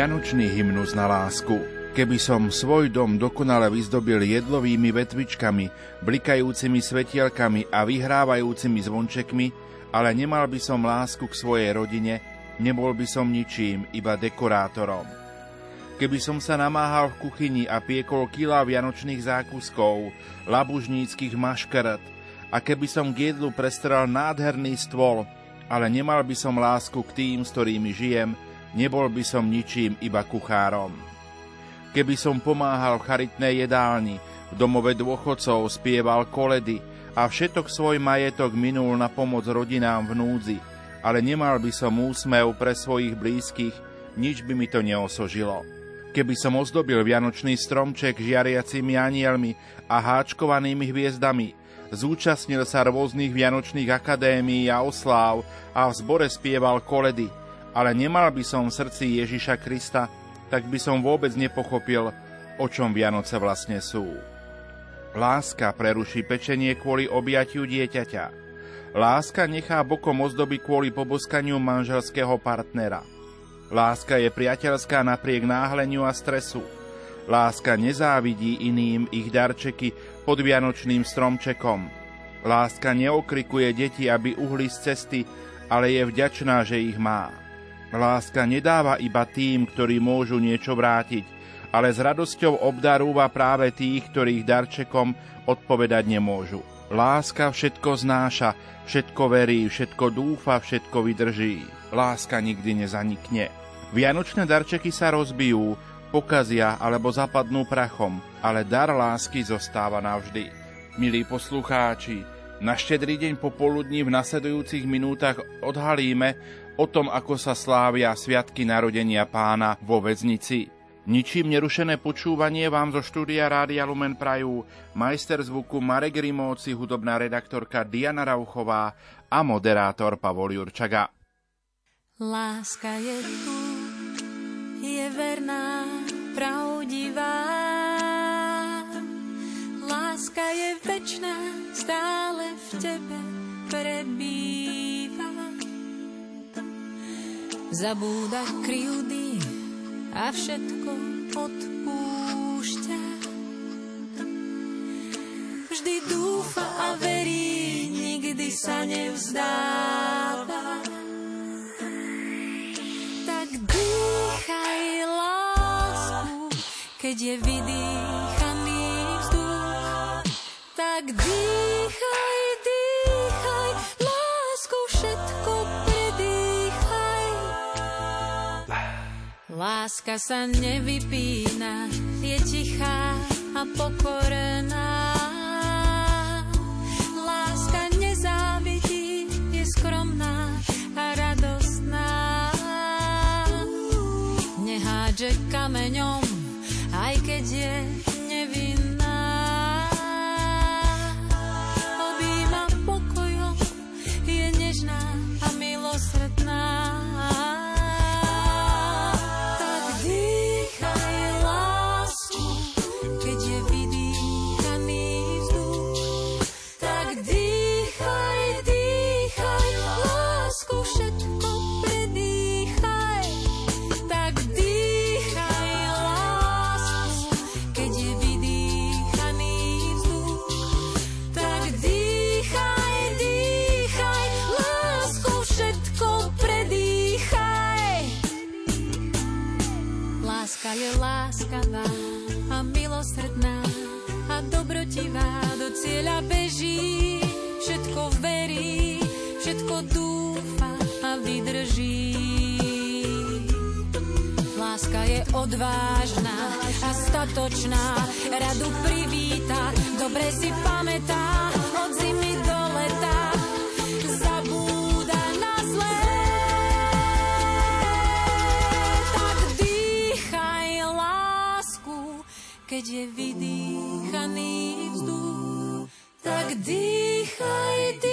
Vianočný hymnus na lásku. Keby som svoj dom dokonale vyzdobil jedlovými vetvičkami, blikajúcimi svetielkami a vyhrávajúcimi zvončekmi, ale nemal by som lásku k svojej rodine, nebol by som ničím, iba dekorátorom. Keby som sa namáhal v kuchyni a piekol kila vianočných zákuskov, labužníckých maškarat a keby som k jedlu prestral nádherný stôl, ale nemal by som lásku k tým, s ktorými žijem, nebol by som ničím, iba kuchárom. Keby som pomáhal v charitnej jedálni, v domove dôchodcov spieval koledy a všetok svoj majetok minul na pomoc rodinám v núdzi, ale nemal by som úsmev pre svojich blízkych, nič by mi to neosožilo. Keby som ozdobil vianočný stromček žiariacimi anielmi a háčkovanými hviezdami, zúčastnil sa rôznych vianočných akadémií a osláv a v zbore spieval koledy, ale nemal by som v srdci Ježiša Krista tak by som vôbec nepochopil, o čom Vianoce vlastne sú. Láska preruší pečenie kvôli objatiu dieťaťa. Láska nechá bokom ozdoby kvôli poboskaniu manželského partnera. Láska je priateľská napriek náhleniu a stresu. Láska nezávidí iným ich darčeky pod vianočným stromčekom. Láska neokrikuje deti, aby uhli z cesty, ale je vďačná, že ich má. Láska nedáva iba tým, ktorí môžu niečo vrátiť, ale s radosťou obdarúva práve tých, ktorých darčekom odpovedať nemôžu. Láska všetko znáša, všetko verí, všetko dúfa, všetko vydrží. Láska nikdy nezanikne. Vianočné darčeky sa rozbijú, pokazia alebo zapadnú prachom, ale dar lásky zostáva navždy. Milí poslucháči, na štedrý deň popoludní v nasledujúcich minútach odhalíme, o tom, ako sa slávia sviatky narodenia pána vo väznici. Ničím nerušené počúvanie vám zo štúdia Rádia Lumen Prajú majster zvuku Marek Rimóci, hudobná redaktorka Diana Rauchová a moderátor Pavol Jurčaga. Láska je tu, je verná, pravdivá. Láska je večná, stále v tebe prebýva zabúda kryjúdy a všetko odpúšťa. Vždy dúfa a verí, nikdy sa nevzdáva. Tak dýchaj lásku, keď je vydýchaný vzduch. Tak dýchaj Láska sa nevypína, je tichá a pokorená. Cieľa beží, všetko verí, všetko dúfa a vydrží. Láska je odvážna a statočná, radu privíta, dobre si pamätá, od zimy do leta. Na zlé. Tak dýchaj lásku, keď je vydýchaný tak dýchaj, dýchaj,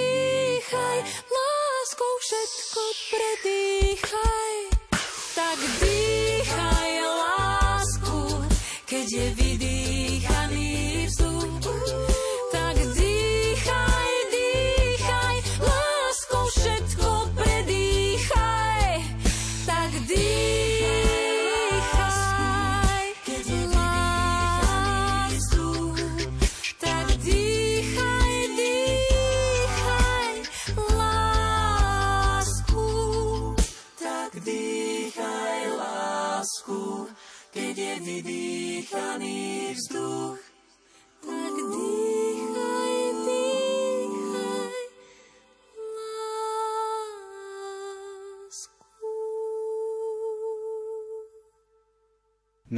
vydýchaný vzduch.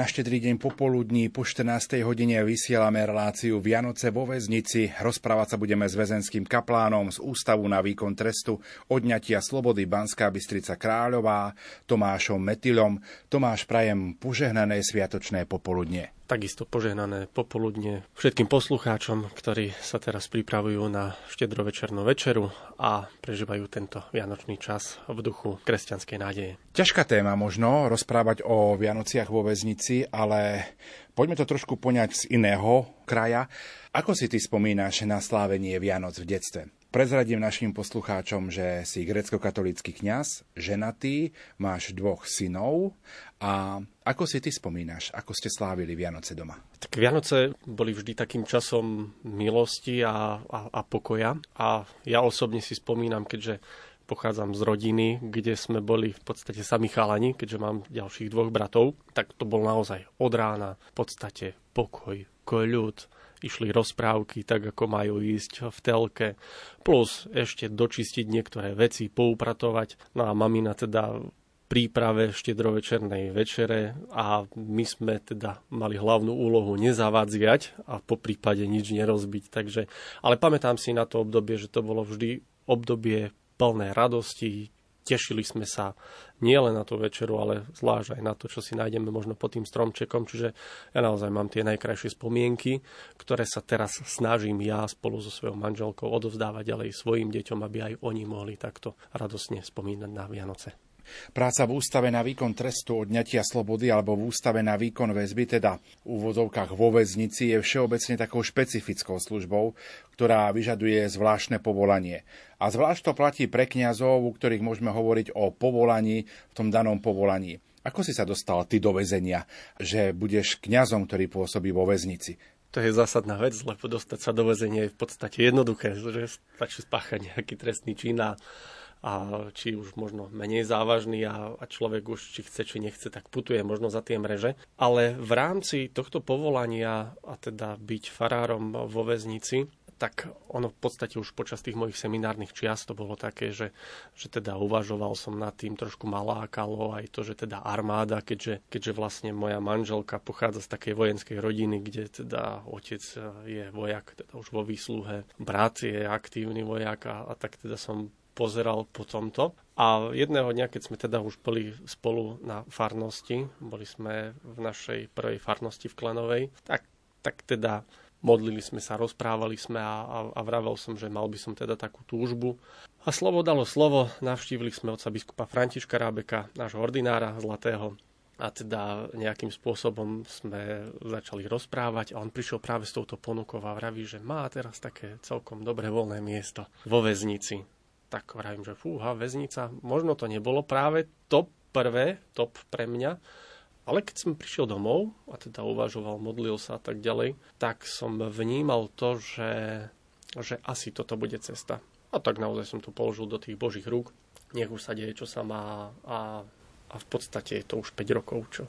Na štedrý deň popoludní po 14. hodine vysielame reláciu Vianoce vo väznici. Rozprávať sa budeme s väzenským kaplánom z Ústavu na výkon trestu odňatia slobody Banská Bystrica Kráľová, Tomášom Metilom. Tomáš, prajem požehnané sviatočné popoludne. Takisto požehnané popoludne všetkým poslucháčom, ktorí sa teraz pripravujú na štedrovečernú večeru a prežívajú tento vianočný čas v duchu kresťanskej nádeje. Ťažká téma možno rozprávať o Vianociach vo väznici, ale poďme to trošku poňať z iného kraja. Ako si ty spomínaš na slávenie Vianoc v detstve? Prezradím našim poslucháčom, že si grecko-katolícky kňaz, ženatý, máš dvoch synov a ako si ty spomínaš, ako ste slávili Vianoce doma? Tak Vianoce boli vždy takým časom milosti a, a, a pokoja a ja osobne si spomínam, keďže pochádzam z rodiny, kde sme boli v podstate sami chalani, keďže mám ďalších dvoch bratov, tak to bol naozaj od rána v podstate pokoj, kľud, išli rozprávky tak, ako majú ísť v telke, plus ešte dočistiť niektoré veci, poupratovať. No a mamina teda príprave štedrovečernej večere a my sme teda mali hlavnú úlohu nezavadziať a po prípade nič nerozbiť. Takže, ale pamätám si na to obdobie, že to bolo vždy obdobie plné radosti, tešili sme sa nielen na tú večeru, ale zvlášť aj na to, čo si nájdeme možno pod tým stromčekom. Čiže ja naozaj mám tie najkrajšie spomienky, ktoré sa teraz snažím ja spolu so svojou manželkou odovzdávať ďalej svojim deťom, aby aj oni mohli takto radosne spomínať na Vianoce. Práca v ústave na výkon trestu odňatia slobody alebo v ústave na výkon väzby, teda v úvodzovkách vo väznici, je všeobecne takou špecifickou službou, ktorá vyžaduje zvláštne povolanie. A zvlášť to platí pre kňazov, u ktorých môžeme hovoriť o povolaní v tom danom povolaní. Ako si sa dostal ty do väzenia, že budeš kňazom, ktorý pôsobí vo väznici? To je zásadná vec, lebo dostať sa do väzenia je v podstate jednoduché, že stačí spáchať nejaký trestný čin a a či už možno menej závažný a, a človek už či chce, či nechce, tak putuje možno za tie mreže. Ale v rámci tohto povolania a teda byť farárom vo väznici, tak ono v podstate už počas tých mojich seminárnych čiast to bolo také, že, že teda uvažoval som nad tým, trošku malákalo aj to, že teda armáda, keďže, keďže vlastne moja manželka pochádza z takej vojenskej rodiny, kde teda otec je vojak, teda už vo výsluhe, brat je aktívny vojak a, a tak teda som pozeral po tomto. A jedného dňa, keď sme teda už boli spolu na farnosti, boli sme v našej prvej farnosti v Klenovej, tak, tak teda modlili sme sa, rozprávali sme a, a, a vravel som, že mal by som teda takú túžbu. A slovo dalo slovo, navštívili sme oca biskupa Františka Rábeka, nášho ordinára zlatého, a teda nejakým spôsobom sme začali rozprávať a on prišiel práve s touto ponukou a vraví, že má teraz také celkom dobre voľné miesto vo väznici tak vravím, že fúha, väznica, možno to nebolo práve top prvé, top pre mňa, ale keď som prišiel domov a teda uvažoval, modlil sa a tak ďalej, tak som vnímal to, že, že asi toto bude cesta. A tak naozaj som to položil do tých božích rúk. Nech už sa deje, čo sa má a, a v podstate je to už 5 rokov, čo,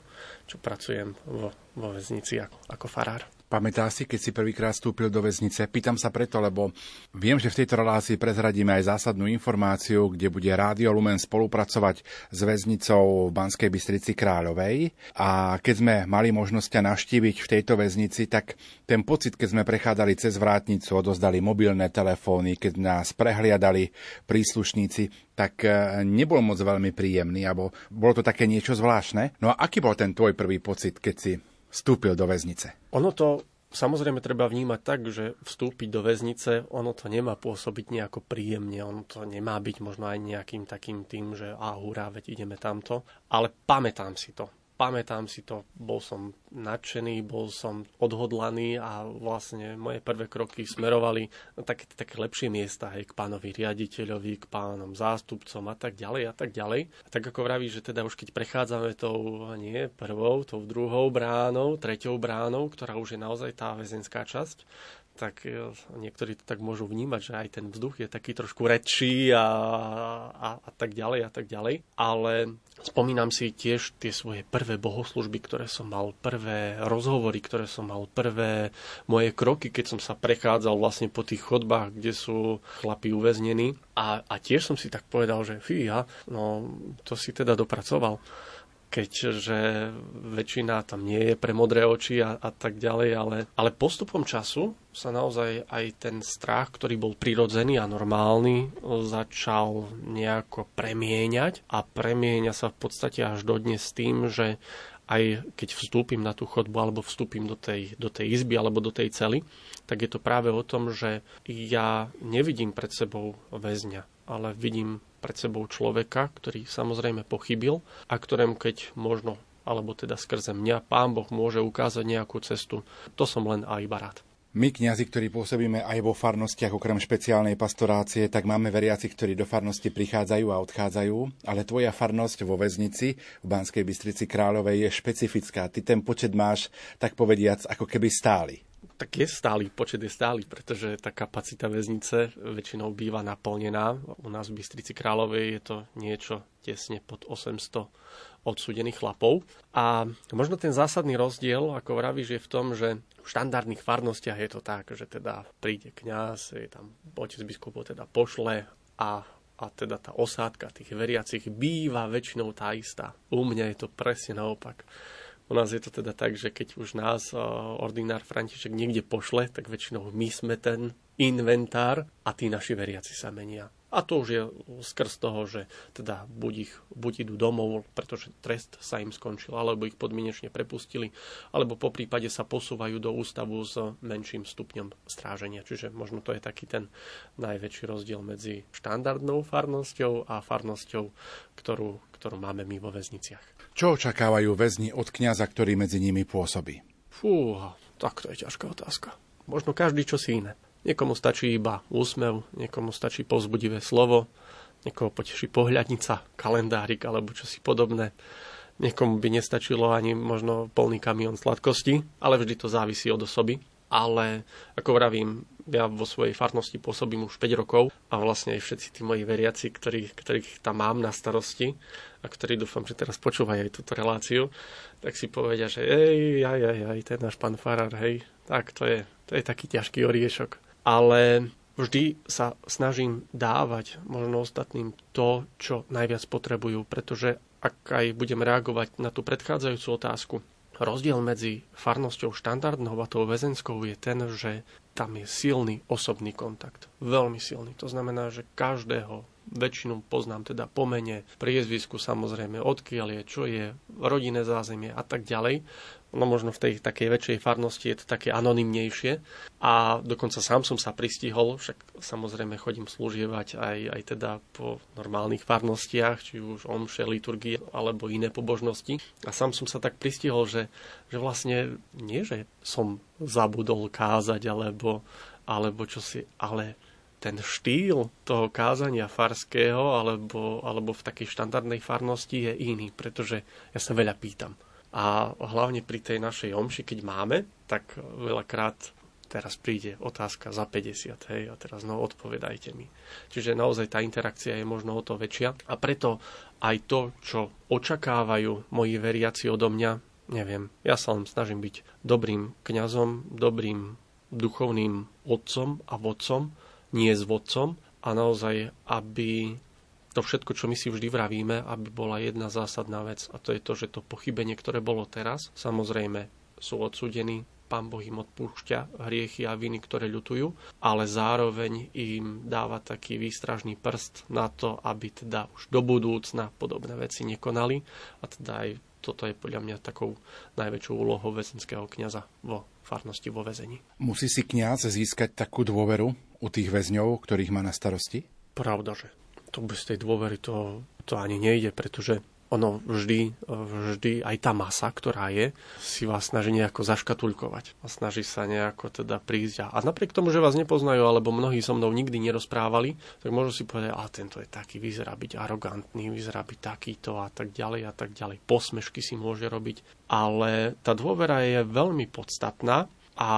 čo pracujem vo, vo väznici ako, ako farár. Pamätá si, keď si prvýkrát vstúpil do väznice? Pýtam sa preto, lebo viem, že v tejto relácii prezradíme aj zásadnú informáciu, kde bude Rádio Lumen spolupracovať s väznicou v Banskej Bystrici Kráľovej. A keď sme mali možnosť navštíviť v tejto väznici, tak ten pocit, keď sme prechádzali cez vrátnicu, odozdali mobilné telefóny, keď nás prehliadali príslušníci, tak e, nebol moc veľmi príjemný, alebo bolo to také niečo zvláštne. No a aký bol ten tvoj prvý pocit, keď si vstúpil do väznice? Ono to samozrejme treba vnímať tak, že vstúpiť do väznice, ono to nemá pôsobiť nejako príjemne, ono to nemá byť možno aj nejakým takým tým, že a hurá, veď ideme tamto, ale pamätám si to pamätám si to, bol som nadšený, bol som odhodlaný a vlastne moje prvé kroky smerovali na také, také lepšie miesta, hej, k pánovi riaditeľovi, k pánom zástupcom a tak ďalej a tak ďalej. A tak ako vraví, že teda už keď prechádzame tou nie prvou, tou druhou bránou, treťou bránou, ktorá už je naozaj tá väzenská časť, tak e, niektorí to tak môžu vnímať, že aj ten vzduch je taký trošku rečší a, a, a tak ďalej a tak ďalej. Ale spomínam si tiež tie svoje prvé bohoslužby, ktoré som mal, prvé rozhovory, ktoré som mal, prvé moje kroky, keď som sa prechádzal vlastne po tých chodbách, kde sú chlapi uväznení. A, a tiež som si tak povedal, že fíha, no to si teda dopracoval keďže väčšina tam nie je pre modré oči a, a tak ďalej, ale, ale postupom času sa naozaj aj ten strach, ktorý bol prirodzený a normálny, začal nejako premieňať a premieňa sa v podstate až dodnes tým, že aj keď vstúpim na tú chodbu alebo vstúpim do tej, do tej izby alebo do tej cely, tak je to práve o tom, že ja nevidím pred sebou väzňa, ale vidím pred sebou človeka, ktorý samozrejme pochybil a ktorému keď možno alebo teda skrze mňa pán Boh môže ukázať nejakú cestu. To som len aj iba rád. My, kňazi, ktorí pôsobíme aj vo farnostiach, okrem špeciálnej pastorácie, tak máme veriaci, ktorí do farnosti prichádzajú a odchádzajú, ale tvoja farnosť vo väznici v Banskej Bystrici Kráľovej je špecifická. Ty ten počet máš, tak povediac, ako keby stály tak je stály, počet je stály, pretože tá kapacita väznice väčšinou býva naplnená. U nás v Bystrici Kráľovej je to niečo tesne pod 800 odsudených chlapov. A možno ten zásadný rozdiel, ako vravíš, je v tom, že v štandardných farnostiach je to tak, že teda príde kňaz, je tam otec biskupov teda pošle a a teda tá osádka tých veriacich býva väčšinou tá istá. U mňa je to presne naopak. U nás je to teda tak, že keď už nás ordinár František niekde pošle, tak väčšinou my sme ten inventár a tí naši veriaci sa menia. A to už je skrz toho, že teda buď, ich, buď idú domov, pretože trest sa im skončil, alebo ich podmienečne prepustili, alebo po prípade sa posúvajú do ústavu s menším stupňom stráženia. Čiže možno to je taký ten najväčší rozdiel medzi štandardnou farnosťou a farnosťou, ktorú, ktorú máme my vo väzniciach. Čo očakávajú väzni od kňaza, ktorý medzi nimi pôsobí? Fú, tak to je ťažká otázka. Možno každý čo si iné. Niekomu stačí iba úsmev, niekomu stačí povzbudivé slovo, niekoho poteší pohľadnica, kalendárik alebo čosi podobné. Niekomu by nestačilo ani možno plný kamión sladkosti, ale vždy to závisí od osoby. Ale ako vravím, ja vo svojej farnosti pôsobím už 5 rokov a vlastne aj všetci tí moji veriaci, ktorých, ktorých tam mám na starosti, a ktorí dúfam, že teraz počúvajú aj túto reláciu, tak si povedia, že ej, aj, aj, aj, ten náš pán Farar, hej, tak to je, to je taký ťažký oriešok. Ale vždy sa snažím dávať možno ostatným to, čo najviac potrebujú, pretože ak aj budem reagovať na tú predchádzajúcu otázku, rozdiel medzi farnosťou štandardnou a tou väzenskou je ten, že tam je silný osobný kontakt. Veľmi silný. To znamená, že každého väčšinu poznám teda po mene, priezvisku samozrejme, odkiaľ je, čo je, rodinné zázemie a tak ďalej. No možno v tej takej väčšej farnosti je to také anonymnejšie a dokonca sám som sa pristihol, však samozrejme chodím slúžievať aj, aj teda po normálnych farnostiach, či už omše, liturgie alebo iné pobožnosti. A sám som sa tak pristihol, že, že vlastne nie, že som zabudol kázať alebo, alebo čo si, ale ten štýl toho kázania farského alebo, alebo v takej štandardnej farnosti je iný, pretože ja sa veľa pýtam. A hlavne pri tej našej omši, keď máme, tak veľakrát teraz príde otázka za 50, hej, a teraz no odpovedajte mi. Čiže naozaj tá interakcia je možno o to väčšia a preto aj to, čo očakávajú moji veriaci odo mňa, neviem, ja sa len snažím byť dobrým kňazom, dobrým duchovným otcom a vodcom, nie s vodcom a naozaj, aby to všetko, čo my si vždy vravíme, aby bola jedna zásadná vec a to je to, že to pochybenie, ktoré bolo teraz, samozrejme sú odsudení, Pán Boh im odpúšťa hriechy a viny, ktoré ľutujú, ale zároveň im dáva taký výstražný prst na to, aby teda už do budúcna podobné veci nekonali a teda aj toto je podľa mňa takou najväčšou úlohou väzenského kniaza vo farnosti vo väzení. Musí si kňaz získať takú dôveru u tých väzňov, ktorých má na starosti? Pravda, že to bez tej dôvery to, to ani nejde, pretože ono vždy, vždy, aj tá masa, ktorá je, si vás snaží nejako zaškatulkovať a snaží sa nejako teda prísť. A, napriek tomu, že vás nepoznajú, alebo mnohí so mnou nikdy nerozprávali, tak môžu si povedať, a tento je taký, vyzerá byť arogantný, vyzerá byť takýto a tak ďalej a tak ďalej. Posmešky si môže robiť. Ale tá dôvera je veľmi podstatná a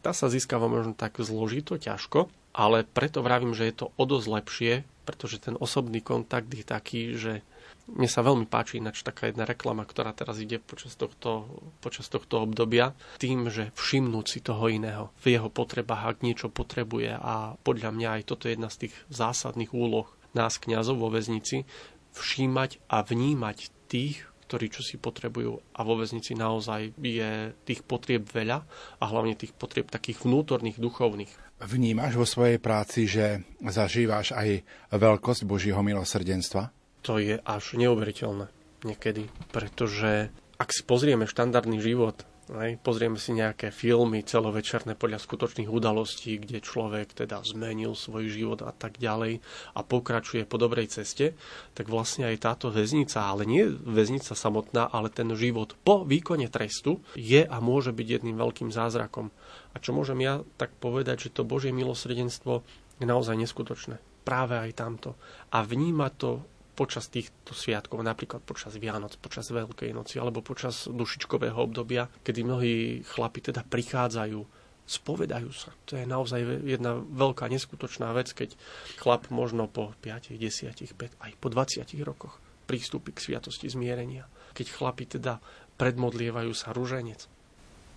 tá sa získava možno tak zložito, ťažko, ale preto vravím, že je to o dosť lepšie, pretože ten osobný kontakt je taký, že mne sa veľmi páči ináč taká jedna reklama, ktorá teraz ide počas tohto, počas tohto obdobia, tým, že všimnúť si toho iného v jeho potrebách, ak niečo potrebuje a podľa mňa aj toto je jedna z tých zásadných úloh nás kňazov vo väznici, všímať a vnímať tých, ktorí čo si potrebujú a vo väznici naozaj je tých potrieb veľa a hlavne tých potrieb takých vnútorných, duchovných. Vnímaš vo svojej práci, že zažíváš aj veľkosť Božího milosrdenstva? to je až neuveriteľné niekedy, pretože ak si pozrieme štandardný život, aj, pozrieme si nejaké filmy celovečerné podľa skutočných udalostí, kde človek teda zmenil svoj život a tak ďalej a pokračuje po dobrej ceste, tak vlastne aj táto väznica, ale nie väznica samotná, ale ten život po výkone trestu je a môže byť jedným veľkým zázrakom. A čo môžem ja tak povedať, že to Božie milosrdenstvo je naozaj neskutočné. Práve aj tamto. A vníma to počas týchto sviatkov, napríklad počas Vianoc, počas Veľkej noci alebo počas dušičkového obdobia, kedy mnohí chlapi teda prichádzajú, spovedajú sa. To je naozaj jedna veľká neskutočná vec, keď chlap možno po 5, 10, 5, aj po 20 rokoch prístupí k sviatosti zmierenia. Keď chlapi teda predmodlievajú sa ruženec.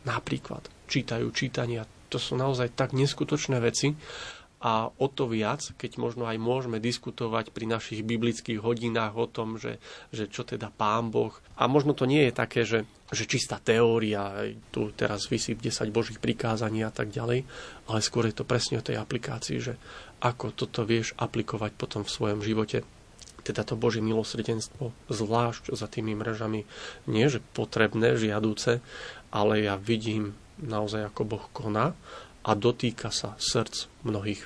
Napríklad čítajú čítania. To sú naozaj tak neskutočné veci a o to viac, keď možno aj môžeme diskutovať pri našich biblických hodinách o tom, že, že čo teda Pán Boh. A možno to nie je také, že, že čistá teória, tu teraz vysí 10 Božích prikázaní a tak ďalej, ale skôr je to presne o tej aplikácii, že ako toto vieš aplikovať potom v svojom živote teda to Božie milosrdenstvo, zvlášť za tými mrežami, nie že potrebné, žiadúce, ale ja vidím naozaj, ako Boh koná a dotýka sa srdc mnohých.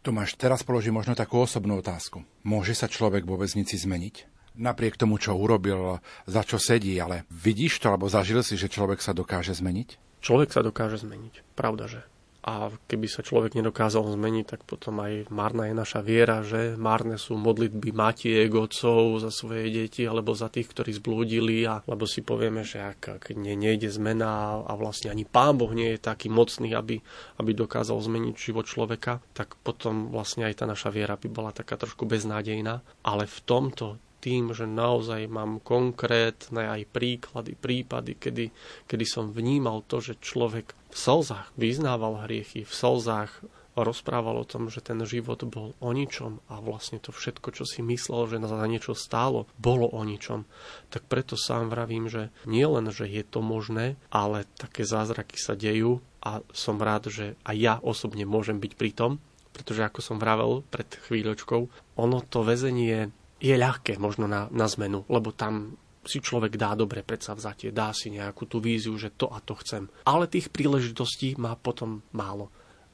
Tomáš, teraz položím možno takú osobnú otázku. Môže sa človek vo väznici zmeniť? Napriek tomu, čo urobil, za čo sedí, ale vidíš to, alebo zažil si, že človek sa dokáže zmeniť? Človek sa dokáže zmeniť, pravda, že a keby sa človek nedokázal zmeniť, tak potom aj márna je naša viera, že márne sú modlitby matiek, otcov za svoje deti alebo za tých, ktorí zblúdili, a, lebo si povieme, že ak, ak nie, nejde zmena a vlastne ani Pán Boh nie je taký mocný, aby, aby dokázal zmeniť život človeka, tak potom vlastne aj tá naša viera by bola taká trošku beznádejná. Ale v tomto tým, že naozaj mám konkrétne aj príklady, prípady, kedy, kedy som vnímal to, že človek v slzách vyznával hriechy, v slzách rozprával o tom, že ten život bol o ničom a vlastne to všetko, čo si myslel, že za niečo stálo, bolo o ničom. Tak preto sám vravím, že nie len, že je to možné, ale také zázraky sa dejú a som rád, že aj ja osobne môžem byť pri tom, pretože ako som vravel pred chvíľočkou, ono to väzenie je ľahké možno na, na zmenu, lebo tam si človek dá dobre vzatie, dá si nejakú tú víziu, že to a to chcem. Ale tých príležitostí má potom málo.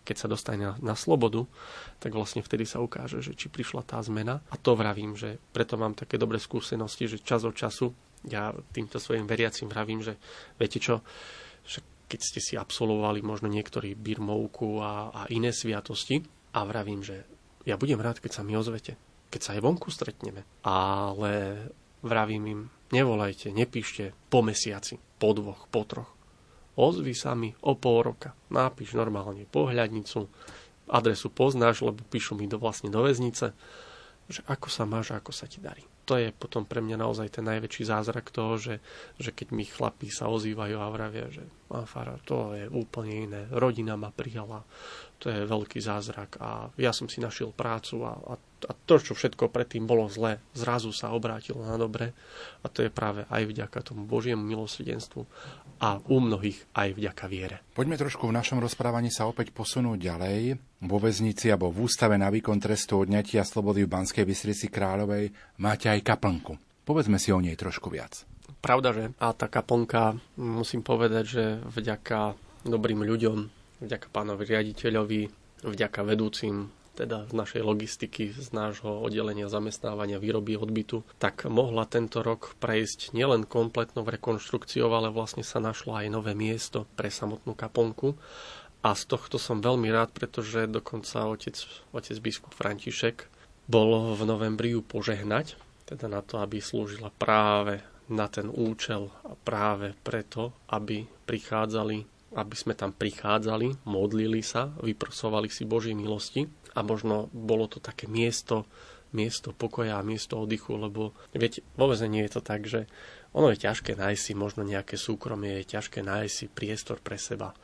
Keď sa dostane na, na slobodu, tak vlastne vtedy sa ukáže, že či prišla tá zmena. A to vravím, že preto mám také dobré skúsenosti, že čas od času ja týmto svojim veriacim vravím, že viete čo, že keď ste si absolvovali možno niektorí birmovku a, a iné sviatosti a vravím, že ja budem rád, keď sa mi ozvete keď sa aj vonku stretneme. Ale vravím im, nevolajte, nepíšte po mesiaci, po dvoch, po troch. Ozvi sa mi o pol roka. Napíš normálne pohľadnicu, adresu poznáš, lebo píšu mi do, vlastne do väznice, že ako sa máš, ako sa ti darí. To je potom pre mňa naozaj ten najväčší zázrak toho, že, že keď mi chlapí sa ozývajú a vravia, že fara, to je úplne iné, rodina ma prijala, to je veľký zázrak a ja som si našiel prácu a, a a to, čo všetko predtým bolo zlé, zrazu sa obrátilo na dobre a to je práve aj vďaka tomu Božiemu milosrdenstvu a u mnohých aj vďaka viere. Poďme trošku v našom rozprávaní sa opäť posunúť ďalej. Vo väznici alebo v ústave na výkon trestu odňatia slobody v Banskej Bystrici Kráľovej máte aj kaplnku. Povedzme si o nej trošku viac. Pravda, že? A tá kaplnka, musím povedať, že vďaka dobrým ľuďom, vďaka pánovi riaditeľovi, vďaka vedúcim teda z našej logistiky, z nášho oddelenia zamestnávania výroby odbytu, tak mohla tento rok prejsť nielen kompletnou rekonštrukciou, ale vlastne sa našlo aj nové miesto pre samotnú kaponku. A z tohto som veľmi rád, pretože dokonca otec, otec biskup František bol v novembri ju požehnať, teda na to, aby slúžila práve na ten účel a práve preto, aby prichádzali aby sme tam prichádzali, modlili sa, vyprosovali si Boží milosti a možno bolo to také miesto miesto pokoja a miesto oddychu, lebo viete, vo vezení je to tak, že ono je ťažké nájsť si možno nejaké súkromie, je ťažké nájsť si priestor pre seba,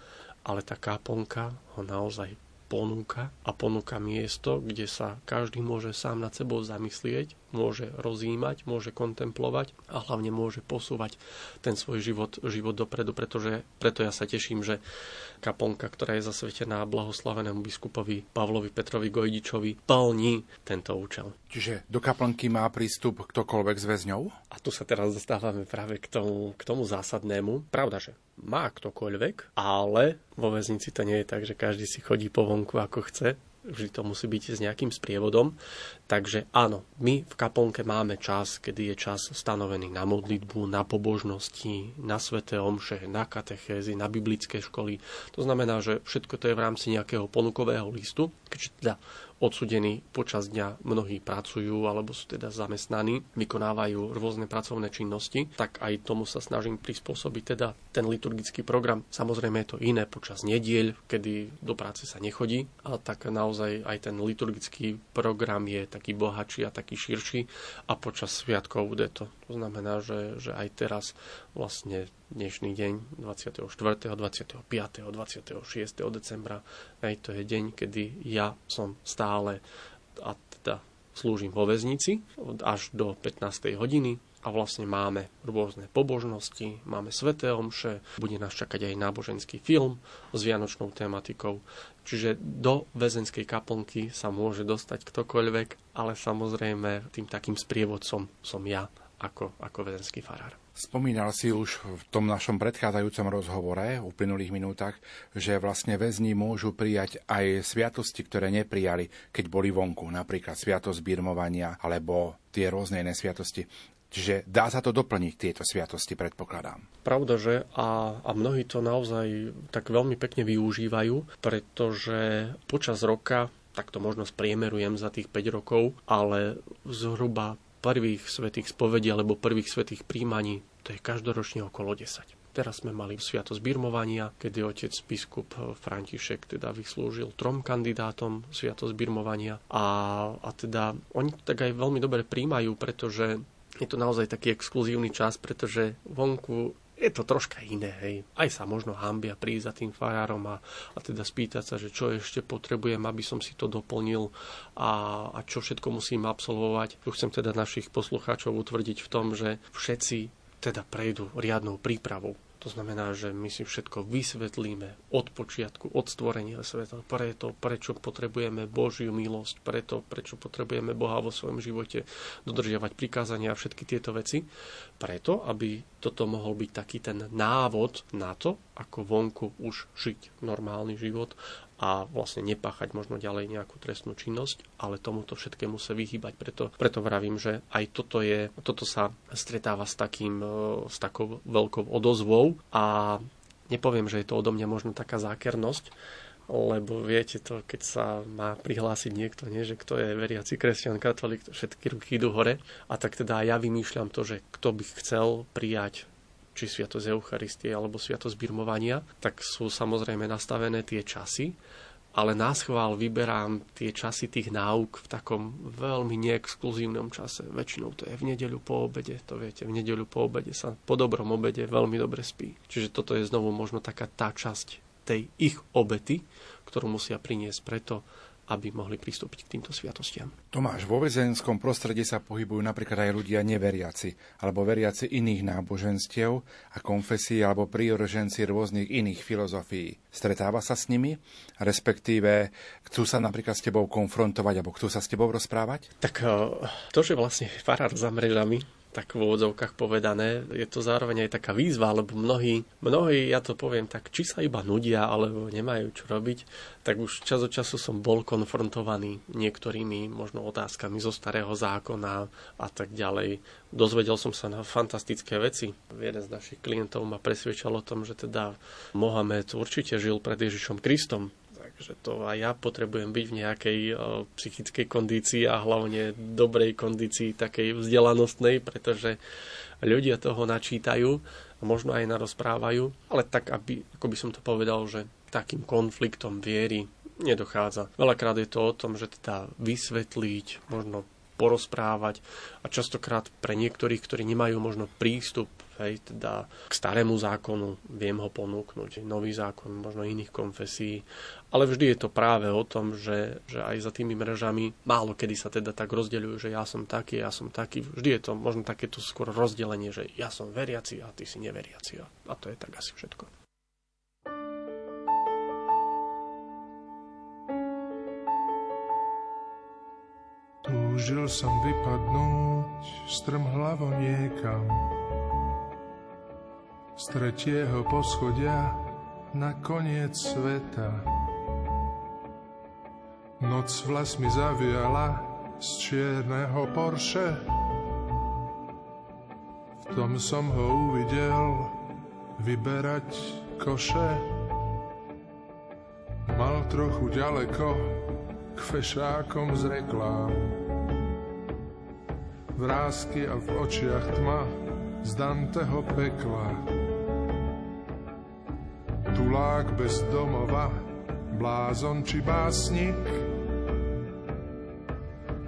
ale tá kaponka ho naozaj ponúka a ponúka miesto, kde sa každý môže sám nad sebou zamyslieť, môže rozímať, môže kontemplovať a hlavne môže posúvať ten svoj život, život dopredu, pretože preto ja sa teším, že kaponka, ktorá je zasvetená blahoslavenému biskupovi Pavlovi Petrovi Gojdičovi, plní tento účel. Čiže do kaplnky má prístup ktokoľvek z väzňov? A tu sa teraz dostávame práve k tomu, k tomu zásadnému. Pravda, že má ktokoľvek, ale vo väznici to nie je tak, že každý si chodí po vonku ako chce vždy to musí byť s nejakým sprievodom. Takže áno, my v kaplnke máme čas, kedy je čas stanovený na modlitbu, na pobožnosti, na sveté omše, na katechézy, na biblické školy. To znamená, že všetko to je v rámci nejakého ponukového listu, keďže teda odsudení počas dňa mnohí pracujú alebo sú teda zamestnaní, vykonávajú rôzne pracovné činnosti, tak aj tomu sa snažím prispôsobiť teda ten liturgický program. Samozrejme je to iné počas nediel, kedy do práce sa nechodí, ale tak naozaj aj ten liturgický program je taký bohatší a taký širší a počas sviatkov bude to. To znamená, že, že aj teraz vlastne dnešný deň 24., 25., 26. decembra. Aj to je deň, kedy ja som stále a teda slúžim vo väznici až do 15. hodiny a vlastne máme rôzne pobožnosti, máme sveté omše, bude nás čakať aj náboženský film s vianočnou tematikou. Čiže do väzenskej kaplnky sa môže dostať ktokoľvek, ale samozrejme tým takým sprievodcom som ja ako, ako väzenský farár. Spomínal si už v tom našom predchádzajúcom rozhovore v uplynulých minútach, že vlastne väzni môžu prijať aj sviatosti, ktoré neprijali, keď boli vonku, napríklad sviatosť birmovania alebo tie rôzne iné sviatosti. Čiže dá sa to doplniť, tieto sviatosti, predpokladám. Pravda, že? A, a mnohí to naozaj tak veľmi pekne využívajú, pretože počas roka tak to možno spriemerujem za tých 5 rokov, ale zhruba prvých svetých spovedí alebo prvých svetých príjmaní, to je každoročne okolo 10. Teraz sme mali sviatosť birmovania, kedy otec biskup František teda vyslúžil trom kandidátom sviatosť birmovania a, a teda oni tak aj veľmi dobre príjmajú, pretože je to naozaj taký exkluzívny čas, pretože vonku je to troška iné. Hej. Aj sa možno hambia prísť za tým farárom a, a teda spýtať sa, že čo ešte potrebujem, aby som si to doplnil a, a čo všetko musím absolvovať. Tu chcem teda našich poslucháčov utvrdiť v tom, že všetci teda prejdú riadnou prípravou to znamená, že my si všetko vysvetlíme od počiatku, od stvorenia sveta, preto, prečo potrebujeme Božiu milosť, preto, prečo potrebujeme Boha vo svojom živote, dodržiavať prikázania a všetky tieto veci, preto, aby toto mohol byť taký ten návod na to, ako vonku už žiť normálny život a vlastne nepáchať možno ďalej nejakú trestnú činnosť, ale tomuto všetkému sa vyhýbať. Preto, preto vravím, že aj toto, je, toto sa stretáva s, takým, e, s takou veľkou odozvou a nepoviem, že je to odo mňa možno taká zákernosť, lebo viete to, keď sa má prihlásiť niekto, nie, že kto je veriaci kresťan, katolík, všetky ruky idú hore. A tak teda ja vymýšľam to, že kto by chcel prijať či sviatosť Eucharistie alebo sviatosť birmovania, tak sú samozrejme nastavené tie časy, ale nás chvál vyberám tie časy tých náuk v takom veľmi neexkluzívnom čase. Väčšinou to je v nedeľu po obede, to viete, v nedeľu po obede sa po dobrom obede veľmi dobre spí. Čiže toto je znovu možno taká tá časť tej ich obety, ktorú musia priniesť preto, aby mohli pristúpiť k týmto sviatostiam. Tomáš, vo väzenskom prostredí sa pohybujú napríklad aj ľudia neveriaci, alebo veriaci iných náboženstiev a konfesí, alebo príroženci rôznych iných filozofií. Stretáva sa s nimi, respektíve chcú sa napríklad s tebou konfrontovať, alebo chcú sa s tebou rozprávať? Tak eh, to, že vlastne farár za mrežami, tak v úvodzovkách povedané. Je to zároveň aj taká výzva, lebo mnohí, mnohí, ja to poviem tak, či sa iba nudia, alebo nemajú čo robiť, tak už čas od času som bol konfrontovaný niektorými možno otázkami zo starého zákona a tak ďalej. Dozvedel som sa na fantastické veci. Jeden z našich klientov ma presvedčal o tom, že teda Mohamed určite žil pred Ježišom Kristom, že to aj ja potrebujem byť v nejakej uh, psychickej kondícii a hlavne dobrej kondícii, takej vzdelanostnej, pretože ľudia toho načítajú a možno aj narozprávajú, ale tak, aby, ako by som to povedal, že takým konfliktom viery nedochádza. Veľakrát je to o tom, že teda vysvetliť, možno porozprávať a častokrát pre niektorých, ktorí nemajú možno prístup hej, teda k starému zákonu, viem ho ponúknuť, nový zákon, možno iných konfesí, ale vždy je to práve o tom, že, že aj za tými mrežami málo kedy sa teda tak rozdeľujú, že ja som taký, ja som taký. Vždy je to možno takéto skôr rozdelenie, že ja som veriaci a ty si neveriaci. A to je tak asi všetko. Túžil som vypadnúť strmhlavo niekam z tretieho poschodia na koniec sveta. Noc vlas mi zaviala z čierneho Porsche. V tom som ho uvidel vyberať koše. Mal trochu ďaleko k fešákom z reklám vrázky a v očiach tma z Danteho pekla. Tulák bez domova, blázon či básnik.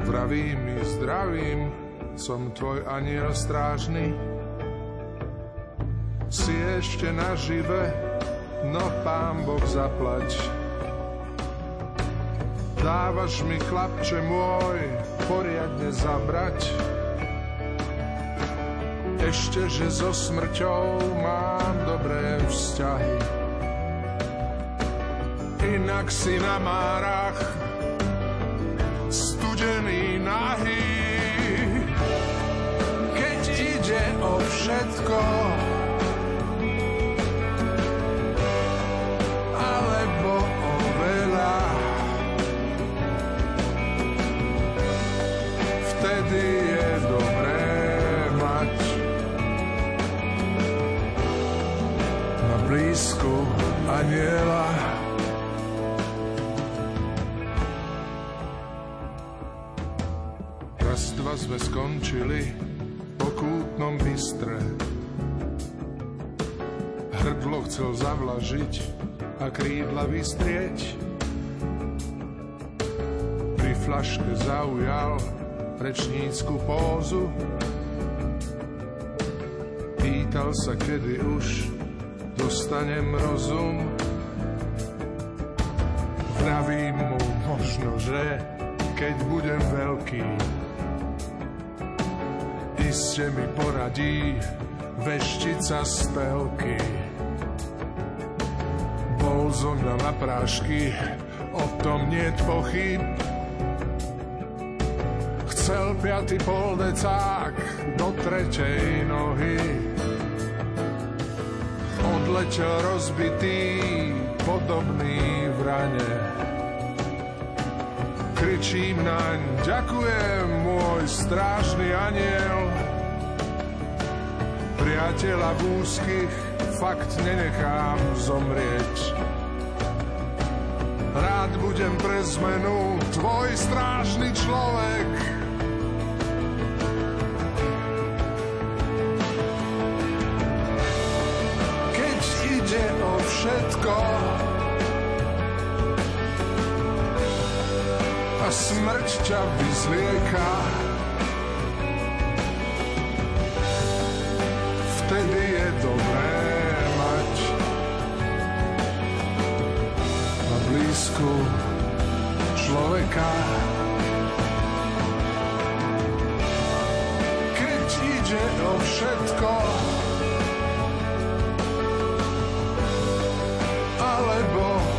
Vravím mi zdravím, som tvoj aniel strážny. Si ešte nažive, no pán Boh zaplať. Dávaš mi chlapče môj, poriadne zabrať ešte, že so smrťou mám dobré vzťahy. Inak si na márach studený nahý. Keď ide o všetko, skončili po kútnom bystre. Hrdlo chcel zavlažiť a krídla vystrieť. Pri flaške zaujal rečnícku pózu. Pýtal sa, kedy už dostanem rozum. Vravím mu možno, že keď budem veľký, iste mi poradí veštica z telky. Bol zo mňa na prášky, o tom nie pochyb. Chcel piaty poldecák do tretej nohy odletel rozbitý, podobný v rane. Kričím naň, ďakujem, môj strážny aniel. Priateľa v úzkých fakt nenechám zomrieť. Rád budem pre zmenu tvoj strážny človek. všetko. A smrť ťa vyzlieka. czeka Kryć idzie o wszystko. Ale bo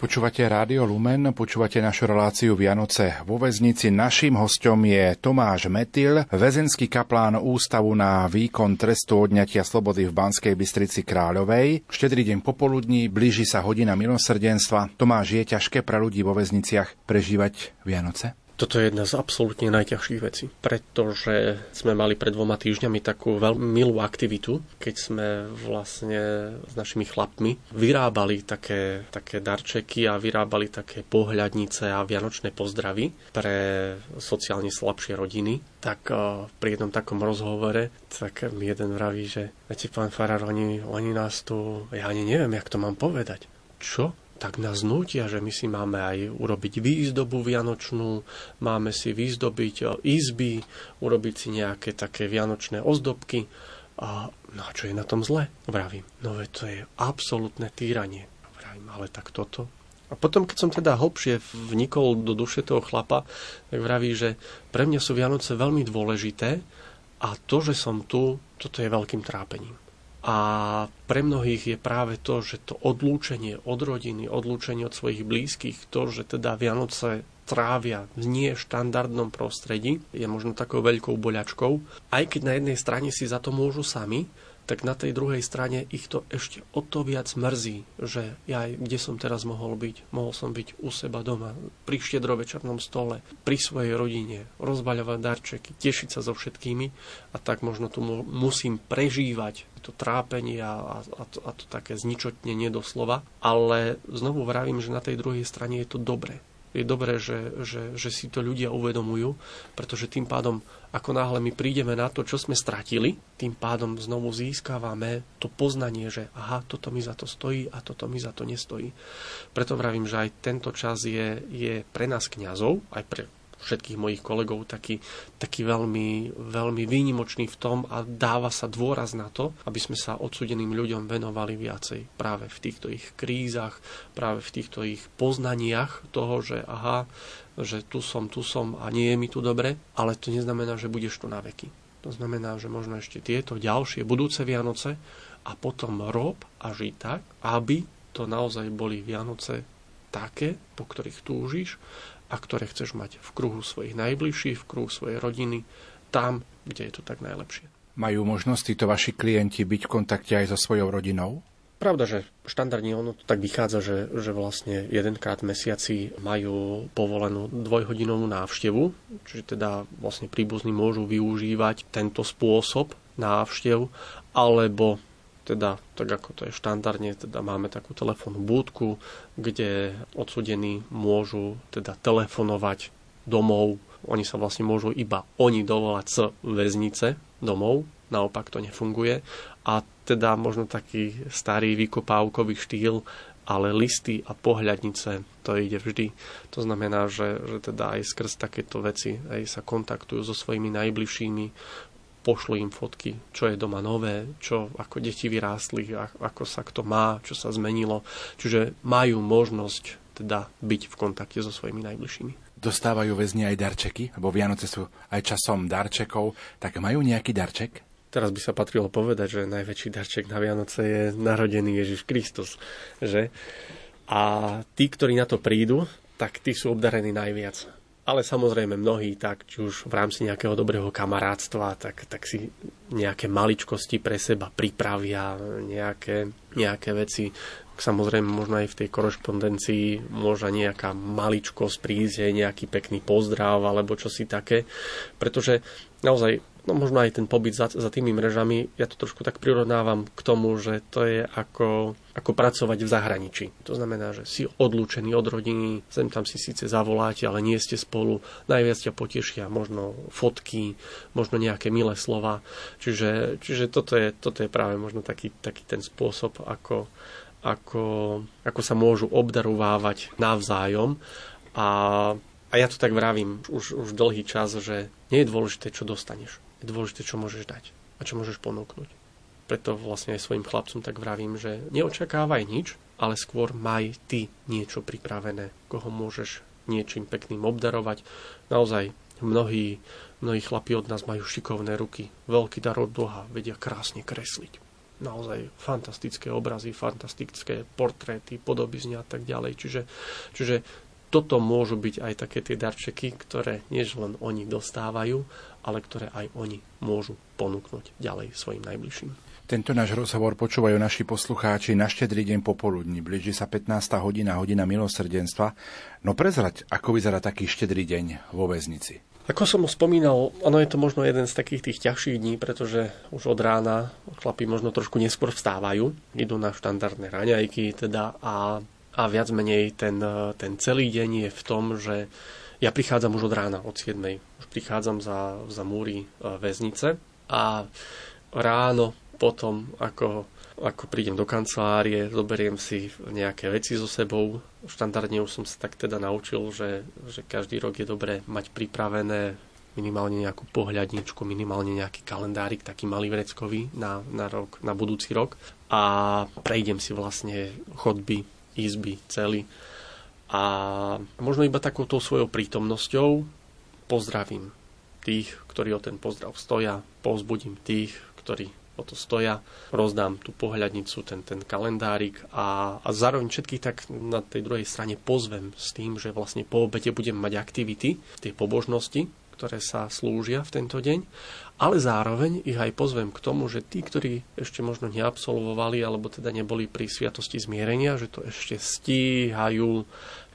Počúvate Rádio Lumen, počúvate našu reláciu Vianoce vo väznici. Naším hostom je Tomáš Metil, väzenský kaplán Ústavu na výkon trestu odňatia slobody v Banskej Bystrici Kráľovej. Štedrý deň popoludní, blíži sa hodina milosrdenstva. Tomáš, je ťažké pre ľudí vo väzniciach prežívať Vianoce? Toto je jedna z absolútne najťažších vecí, pretože sme mali pred dvoma týždňami takú veľmi milú aktivitu, keď sme vlastne s našimi chlapmi vyrábali také, také darčeky a vyrábali také pohľadnice a vianočné pozdravy pre sociálne slabšie rodiny. Tak uh, pri jednom takom rozhovore, tak mi jeden vraví, že viete, pán Farar, oni, oni nás tu, ja ani neviem, jak to mám povedať. Čo? Tak nás nutia, že my si máme aj urobiť výzdobu vianočnú, máme si vyzdobiť e, izby, urobiť si nejaké také vianočné ozdobky. A, no a čo je na tom zle? Vravím, no to je absolútne týranie. Vravím, ale tak toto. A potom, keď som teda hlbšie vnikol do duše toho chlapa, tak vraví, že pre mňa sú Vianoce veľmi dôležité a to, že som tu, toto je veľkým trápením. A pre mnohých je práve to, že to odlúčenie od rodiny, odlúčenie od svojich blízkych, to, že teda Vianoce trávia v nie štandardnom prostredí, je možno takou veľkou boľačkou. Aj keď na jednej strane si za to môžu sami, tak na tej druhej strane ich to ešte o to viac mrzí, že ja kde som teraz mohol byť. Mohol som byť u seba doma, pri štedrovečernom stole, pri svojej rodine, rozbaľovať darčeky, tešiť sa so všetkými a tak možno tu musím prežívať to trápenie a, a, to, a to také zničotnenie doslova. Ale znovu vravím, že na tej druhej strane je to dobré je dobré, že, že, že si to ľudia uvedomujú, pretože tým pádom, ako náhle my prídeme na to, čo sme stratili, tým pádom znovu získavame to poznanie, že aha, toto mi za to stojí a toto mi za to nestojí. Preto vravím, že aj tento čas je, je pre nás kňazov, aj pre všetkých mojich kolegov taký, taký veľmi, veľmi výnimočný v tom a dáva sa dôraz na to, aby sme sa odsudeným ľuďom venovali viacej práve v týchto ich krízach, práve v týchto ich poznaniach toho, že aha, že tu som, tu som a nie je mi tu dobre, ale to neznamená, že budeš tu na veky. To znamená, že možno ešte tieto ďalšie budúce Vianoce a potom rob a žij tak, aby to naozaj boli Vianoce také, po ktorých túžiš a ktoré chceš mať v kruhu svojich najbližších, v kruhu svojej rodiny, tam, kde je to tak najlepšie. Majú možnosť títo vaši klienti byť v kontakte aj so svojou rodinou? Pravda, že štandardne ono to tak vychádza, že, že vlastne jedenkrát v mesiaci majú povolenú dvojhodinovú návštevu, čiže teda vlastne príbuzní môžu využívať tento spôsob návštev, alebo teda, tak ako to je štandardne, teda máme takú telefónnu búdku, kde odsudení môžu teda telefonovať domov. Oni sa vlastne môžu iba oni dovolať z väznice domov, naopak to nefunguje. A teda možno taký starý vykopávkový štýl, ale listy a pohľadnice to ide vždy. To znamená, že, že teda aj skrz takéto veci aj sa kontaktujú so svojimi najbližšími, pošlu im fotky, čo je doma nové, čo ako deti vyrástli, ako sa kto má, čo sa zmenilo. Čiže majú možnosť teda byť v kontakte so svojimi najbližšími. Dostávajú väzni aj darčeky, lebo Vianoce sú aj časom darčekov, tak majú nejaký darček? Teraz by sa patrilo povedať, že najväčší darček na Vianoce je narodený Ježiš Kristus. Že? A tí, ktorí na to prídu, tak tí sú obdarení najviac ale samozrejme mnohí tak, či už v rámci nejakého dobrého kamarátstva, tak, tak si nejaké maličkosti pre seba pripravia, nejaké, nejaké veci. Samozrejme, možno aj v tej korešpondencii môže nejaká maličkosť prísť, nejaký pekný pozdrav alebo čosi také, pretože naozaj no možno aj ten pobyt za, za tými mrežami, ja to trošku tak prirovnávam k tomu, že to je ako, ako pracovať v zahraničí. To znamená, že si odlúčený od rodiny, sem tam si síce zavoláte, ale nie ste spolu. Najviac ťa potešia možno fotky, možno nejaké milé slova. Čiže, čiže toto, je, toto je práve možno taký, taký ten spôsob, ako, ako, ako sa môžu obdarovávať navzájom. A, a ja to tak vravím už, už dlhý čas, že nie je dôležité, čo dostaneš je dôležité, čo môžeš dať a čo môžeš ponúknuť. Preto vlastne aj svojim chlapcom tak vravím, že neočakávaj nič, ale skôr maj ty niečo pripravené, koho môžeš niečím pekným obdarovať. Naozaj mnohí, mnohí chlapi od nás majú šikovné ruky, veľký dar od Boha, vedia krásne kresliť. naozaj fantastické obrazy, fantastické portréty, podobizne a tak ďalej. Čiže, čiže toto môžu byť aj také tie darčeky, ktoré nie len oni dostávajú, ale ktoré aj oni môžu ponúknuť ďalej svojim najbližším. Tento náš rozhovor počúvajú naši poslucháči na štedrý deň popoludní. Blíži sa 15. hodina, hodina milosrdenstva. No prezrať, ako vyzerá taký štedrý deň vo väznici. Ako som spomínal, ono je to možno jeden z takých tých ťažších dní, pretože už od rána chlapi možno trošku neskôr vstávajú, idú na štandardné raňajky teda a, a viac menej ten, ten celý deň je v tom, že ja prichádzam už od rána, od 7. Už prichádzam za, za múry e, väznice a ráno potom, ako, ako prídem do kancelárie, zoberiem si nejaké veci so sebou. Štandardne už som sa tak teda naučil, že, že každý rok je dobré mať pripravené minimálne nejakú pohľadničku, minimálne nejaký kalendárik, taký malý vreckový na, na, rok, na budúci rok. A prejdem si vlastne chodby, izby, celý. A možno iba takouto svojou prítomnosťou pozdravím tých, ktorí o ten pozdrav stoja, pozbudím tých, ktorí o to stoja, rozdám tú pohľadnicu, ten, ten kalendárik a, a zároveň všetkých tak na tej druhej strane pozvem s tým, že vlastne po obete budem mať aktivity, tie pobožnosti, ktoré sa slúžia v tento deň, ale zároveň ich aj pozvem k tomu, že tí, ktorí ešte možno neabsolvovali alebo teda neboli pri sviatosti zmierenia, že to ešte stíhajú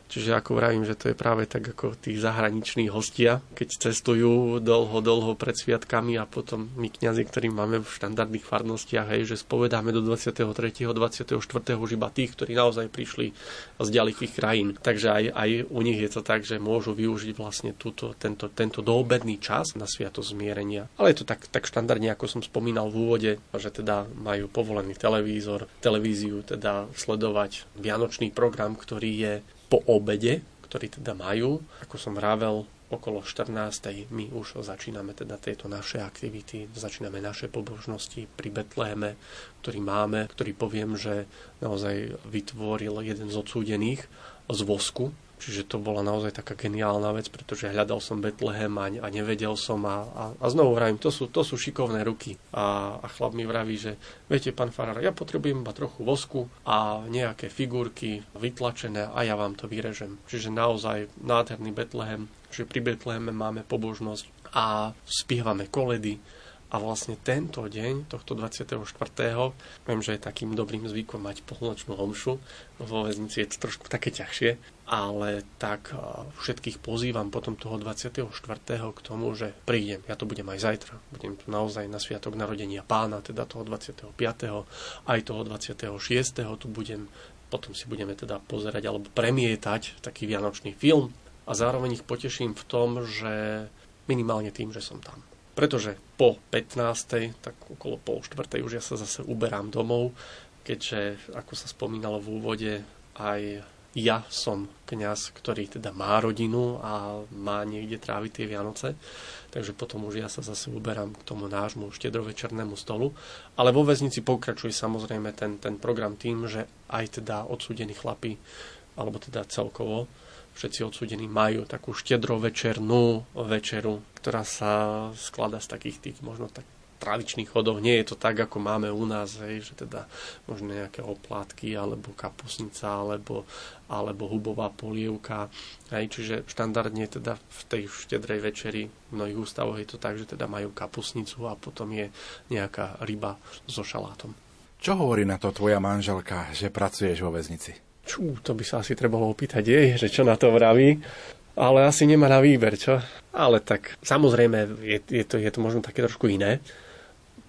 Čiže ako vravím, že to je práve tak ako tí zahraniční hostia, keď cestujú dlho, dlho pred sviatkami a potom my kňazi, ktorí máme v štandardných farnostiach, hej, že spovedáme do 23. 24. už iba tých, ktorí naozaj prišli z ďalekých krajín. Takže aj, aj u nich je to tak, že môžu využiť vlastne túto, tento, tento doobedný čas na sviato zmierenia. Ale je to tak, tak štandardne, ako som spomínal v úvode, že teda majú povolený televízor, televíziu, teda sledovať vianočný program, ktorý je po obede, ktorý teda majú, ako som vravel, okolo 14. my už začíname teda tieto naše aktivity, začíname naše pobožnosti pri Betléme, ktorý máme, ktorý poviem, že naozaj vytvoril jeden z odsúdených z vosku, Čiže to bola naozaj taká geniálna vec, pretože hľadal som Betlehem a, a nevedel som a, a, a znovu vravím, to sú, to sú šikovné ruky. A, a chlap mi vraví, že viete, pán Farár, ja potrebujem iba trochu vosku a nejaké figurky vytlačené a ja vám to vyrežem. Čiže naozaj nádherný Betlehem, že pri Betleheme máme pobožnosť a spievame koledy, a vlastne tento deň, tohto 24. viem, že je takým dobrým zvykom mať polnočnú homšu. Vo väznici je to trošku také ťažšie, ale tak všetkých pozývam potom toho 24. k tomu, že prídem. Ja to budem aj zajtra. Budem tu naozaj na sviatok narodenia pána, teda toho 25. aj toho 26. tu budem. Potom si budeme teda pozerať alebo premietať taký vianočný film a zároveň ich poteším v tom, že minimálne tým, že som tam pretože po 15. tak okolo pol štvrtej už ja sa zase uberám domov, keďže, ako sa spomínalo v úvode, aj ja som kňaz, ktorý teda má rodinu a má niekde tráviť tie Vianoce, takže potom už ja sa zase uberám k tomu nášmu štedrovečernému stolu. Ale vo väznici pokračuje samozrejme ten, ten program tým, že aj teda odsúdení chlapi, alebo teda celkovo, všetci odsúdení majú takú štedrovečernú večeru, ktorá sa skladá z takých tých možno tak tradičných chodov. Nie je to tak, ako máme u nás, hej, že teda možno nejaké oplátky, alebo kapusnica, alebo, alebo hubová polievka. Hej, čiže štandardne teda v tej štedrej večeri v mnohých ústavoch je to tak, že teda majú kapusnicu a potom je nejaká ryba so šalátom. Čo hovorí na to tvoja manželka, že pracuješ vo väznici? Čú, to by sa asi trebalo opýtať jej, že čo na to vraví. Ale asi nemá na výber, čo? Ale tak samozrejme je, je, to, je to možno také trošku iné,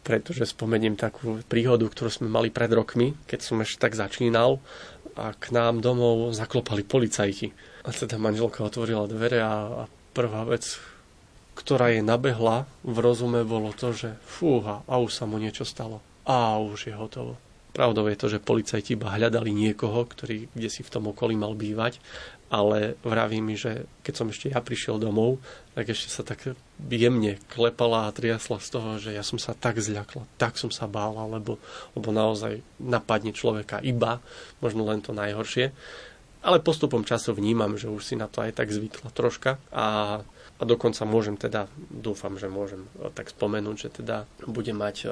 pretože spomeniem takú príhodu, ktorú sme mali pred rokmi, keď som ešte tak začínal a k nám domov zaklopali policajti. A teda manželka otvorila dvere a, a prvá vec, ktorá je nabehla v rozume, bolo to, že fúha, a už sa mu niečo stalo. A už je hotovo. Pravdou je to, že policajti iba hľadali niekoho, ktorý kde si v tom okolí mal bývať, ale vraví mi, že keď som ešte ja prišiel domov, tak ešte sa tak jemne klepala a triasla z toho, že ja som sa tak zľakla, tak som sa bála, lebo, lebo naozaj napadne človeka iba, možno len to najhoršie. Ale postupom času vnímam, že už si na to aj tak zvykla troška a A dokonca môžem teda, dúfam, že môžem tak spomenúť, že teda bude mať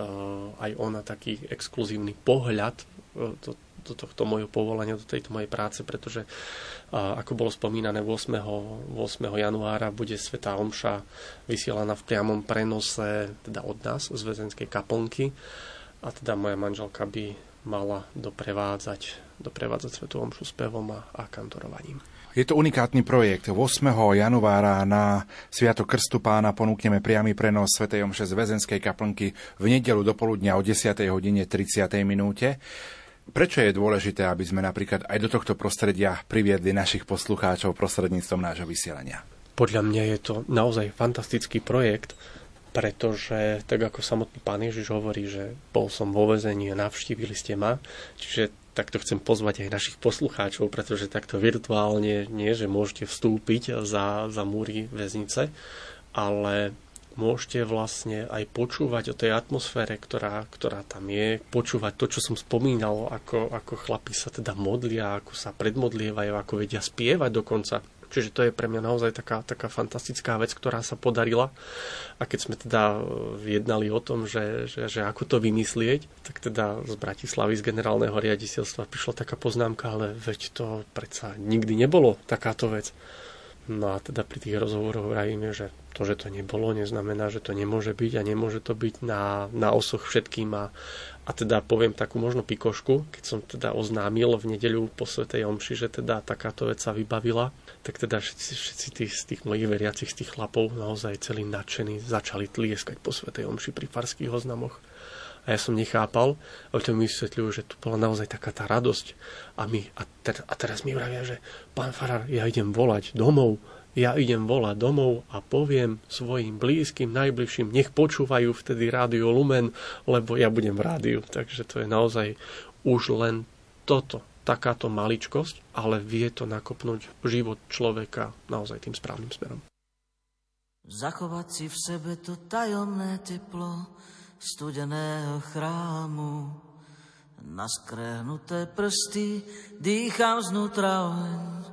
aj ona taký exkluzívny pohľad do, do tohto môjho povolania, do tejto mojej práce, pretože ako bolo spomínané 8. 8. januára bude Svetá Omša vysielaná v priamom prenose teda od nás z väzenskej kaplnky a teda moja manželka by mala doprevádzať, doprevádzať Svetú Omšu spevom a, a kantorovaním. Je to unikátny projekt. 8. januára na Sviato Krstu pána ponúkneme priamy prenos Sv. Omše z väzenskej kaplnky v nedelu do poludnia o 10. hodine 30. minúte. Prečo je dôležité, aby sme napríklad aj do tohto prostredia priviedli našich poslucháčov prostredníctvom nášho vysielania? Podľa mňa je to naozaj fantastický projekt, pretože tak ako samotný pán Ježiš hovorí, že bol som vo vezení a navštívili ste ma, čiže takto chcem pozvať aj našich poslucháčov, pretože takto virtuálne nie, že môžete vstúpiť za, za múry väznice, ale môžete vlastne aj počúvať o tej atmosfére, ktorá, ktorá tam je, počúvať to, čo som spomínal, ako, ako chlapi sa teda modlia, ako sa predmodlievajú, ako vedia spievať dokonca. Čiže to je pre mňa naozaj taká, taká fantastická vec, ktorá sa podarila. A keď sme teda e, jednali o tom, že, že, že ako to vymyslieť, tak teda z Bratislavy, z generálneho riaditeľstva prišla taká poznámka, ale veď to predsa nikdy nebolo takáto vec. No a teda pri tých rozhovoroch vravíme, že to, že to nebolo, neznamená, že to nemôže byť a nemôže to byť na, na osoch všetkým a, a teda poviem takú možno pikošku, keď som teda oznámil v nedeľu po Svetej Omši, že teda takáto vec sa vybavila, tak teda všetci, všetci tí, z tých mojich veriacich, z tých chlapov naozaj celí nadšení začali tlieskať po Svetej Omši pri farských oznamoch. A ja som nechápal, ale to mi vysvetľujú, že tu bola naozaj taká tá radosť. A, my, a, ter, a teraz mi vravia, že pán Farar, ja idem volať domov, ja idem volať domov a poviem svojim blízkym, najbližším, nech počúvajú vtedy rádio Lumen, lebo ja budem v rádiu. Takže to je naozaj už len toto, takáto maličkosť, ale vie to nakopnúť život človeka naozaj tým správnym smerom. Zachovať si v sebe to tajomné teplo studeného chrámu. Naskrehnuté prsty dýcham znútra oheň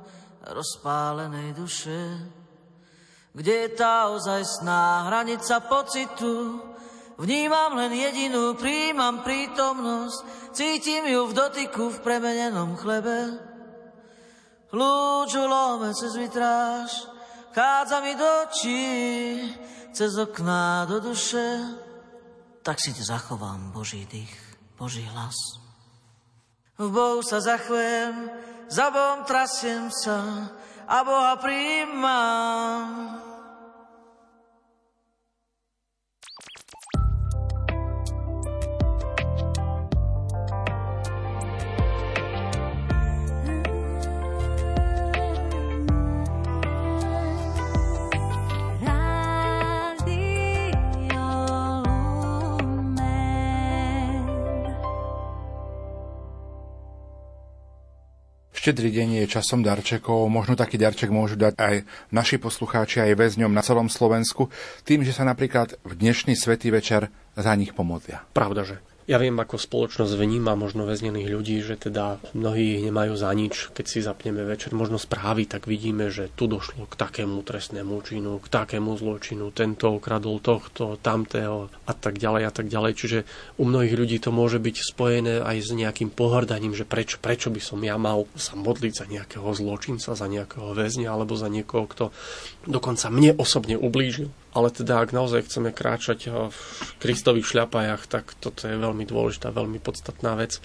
rozpálenej duše, kde je tá ozajstná hranica pocitu. Vnímam len jedinú, príjmam prítomnosť, cítim ju v dotyku v premenenom chlebe. Lúču lome cez vitráž, chádza mi do očí, cez okná do duše. Tak si zachovám Boží dých, Boží hlas. V Bohu sa zachvem, za Bohom trasiem sa a Boha príjmam. Štedrý deň je časom darčekov, možno taký darček môžu dať aj naši poslucháči, aj väzňom na celom Slovensku, tým, že sa napríklad v dnešný svetý večer za nich pomodlia. Pravda, že ja viem, ako spoločnosť vníma možno väznených ľudí, že teda mnohí ich nemajú za nič. Keď si zapneme večer možno správy, tak vidíme, že tu došlo k takému trestnému činu, k takému zločinu, tento okradol tohto, tamtého a tak ďalej a tak ďalej. Čiže u mnohých ľudí to môže byť spojené aj s nejakým pohrdaním, že prečo, prečo by som ja mal sa modliť za nejakého zločinca, za nejakého väzňa alebo za niekoho, kto dokonca mne osobne ublížil. Ale teda, ak naozaj chceme kráčať v kristových šľapajach, tak toto je veľmi dôležitá, veľmi podstatná vec.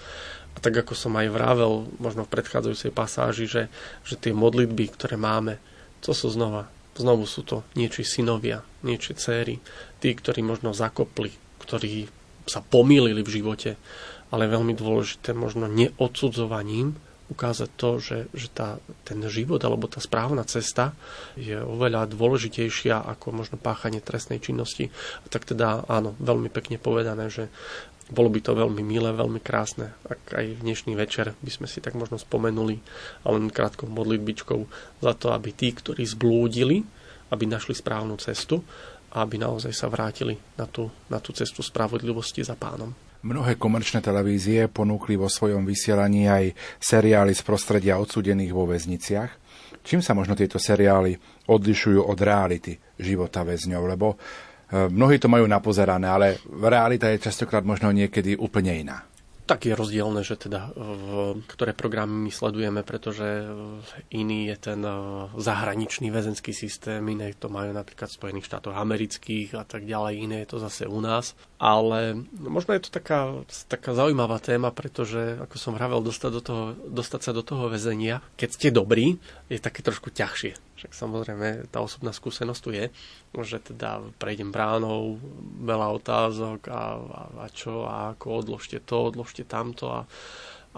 A tak ako som aj vravel, možno v predchádzajúcej pasáži, že, že tie modlitby, ktoré máme, to sú znova, znovu sú to niečí synovia, niečí céry, tí, ktorí možno zakopli, ktorí sa pomýlili v živote, ale veľmi dôležité možno neodsudzovaním, ukázať to, že, že tá, ten život alebo tá správna cesta je oveľa dôležitejšia ako možno páchanie trestnej činnosti. A tak teda áno, veľmi pekne povedané, že bolo by to veľmi milé, veľmi krásne, ak aj v dnešný večer by sme si tak možno spomenuli, ale len krátkou modlitbičkou za to, aby tí, ktorí zblúdili, aby našli správnu cestu a aby naozaj sa vrátili na tú, na tú cestu spravodlivosti za pánom. Mnohé komerčné televízie ponúkli vo svojom vysielaní aj seriály z prostredia odsudených vo väzniciach. Čím sa možno tieto seriály odlišujú od reality života väzňov? Lebo e, mnohí to majú napozerané, ale realita je častokrát možno niekedy úplne iná tak je rozdielne, že teda v ktoré programy my sledujeme, pretože iný je ten e, zahraničný väzenský systém, iné to majú napríklad v Spojených štátoch amerických a tak ďalej, iné je to zase u nás. Ale možno je to taká, taká zaujímavá téma, pretože, ako som vravel, dostať, do toho, dostať sa do toho väzenia, keď ste dobrí, je také trošku ťažšie však samozrejme tá osobná skúsenosť tu je, že teda prejdem bránou, veľa otázok a, a, a čo a ako odložte to, odložte tamto a,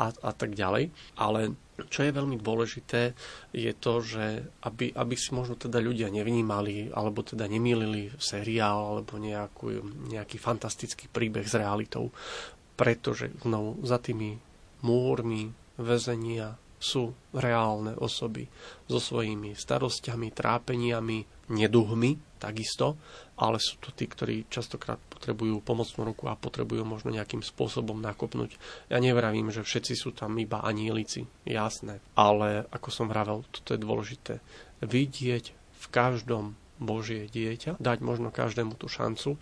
a, a tak ďalej. Ale čo je veľmi dôležité, je to, že aby, aby si možno teda ľudia nevnímali alebo teda nemýlili seriál alebo nejakú, nejaký fantastický príbeh s realitou. Pretože znovu za tými múrmi väzenia sú reálne osoby so svojimi starosťami, trápeniami, neduhmi takisto, ale sú to tí, ktorí častokrát potrebujú pomocnú ruku a potrebujú možno nejakým spôsobom nakopnúť. Ja nevravím, že všetci sú tam iba anílici, jasné, ale ako som vravel, toto je dôležité. Vidieť v každom Božie dieťa, dať možno každému tú šancu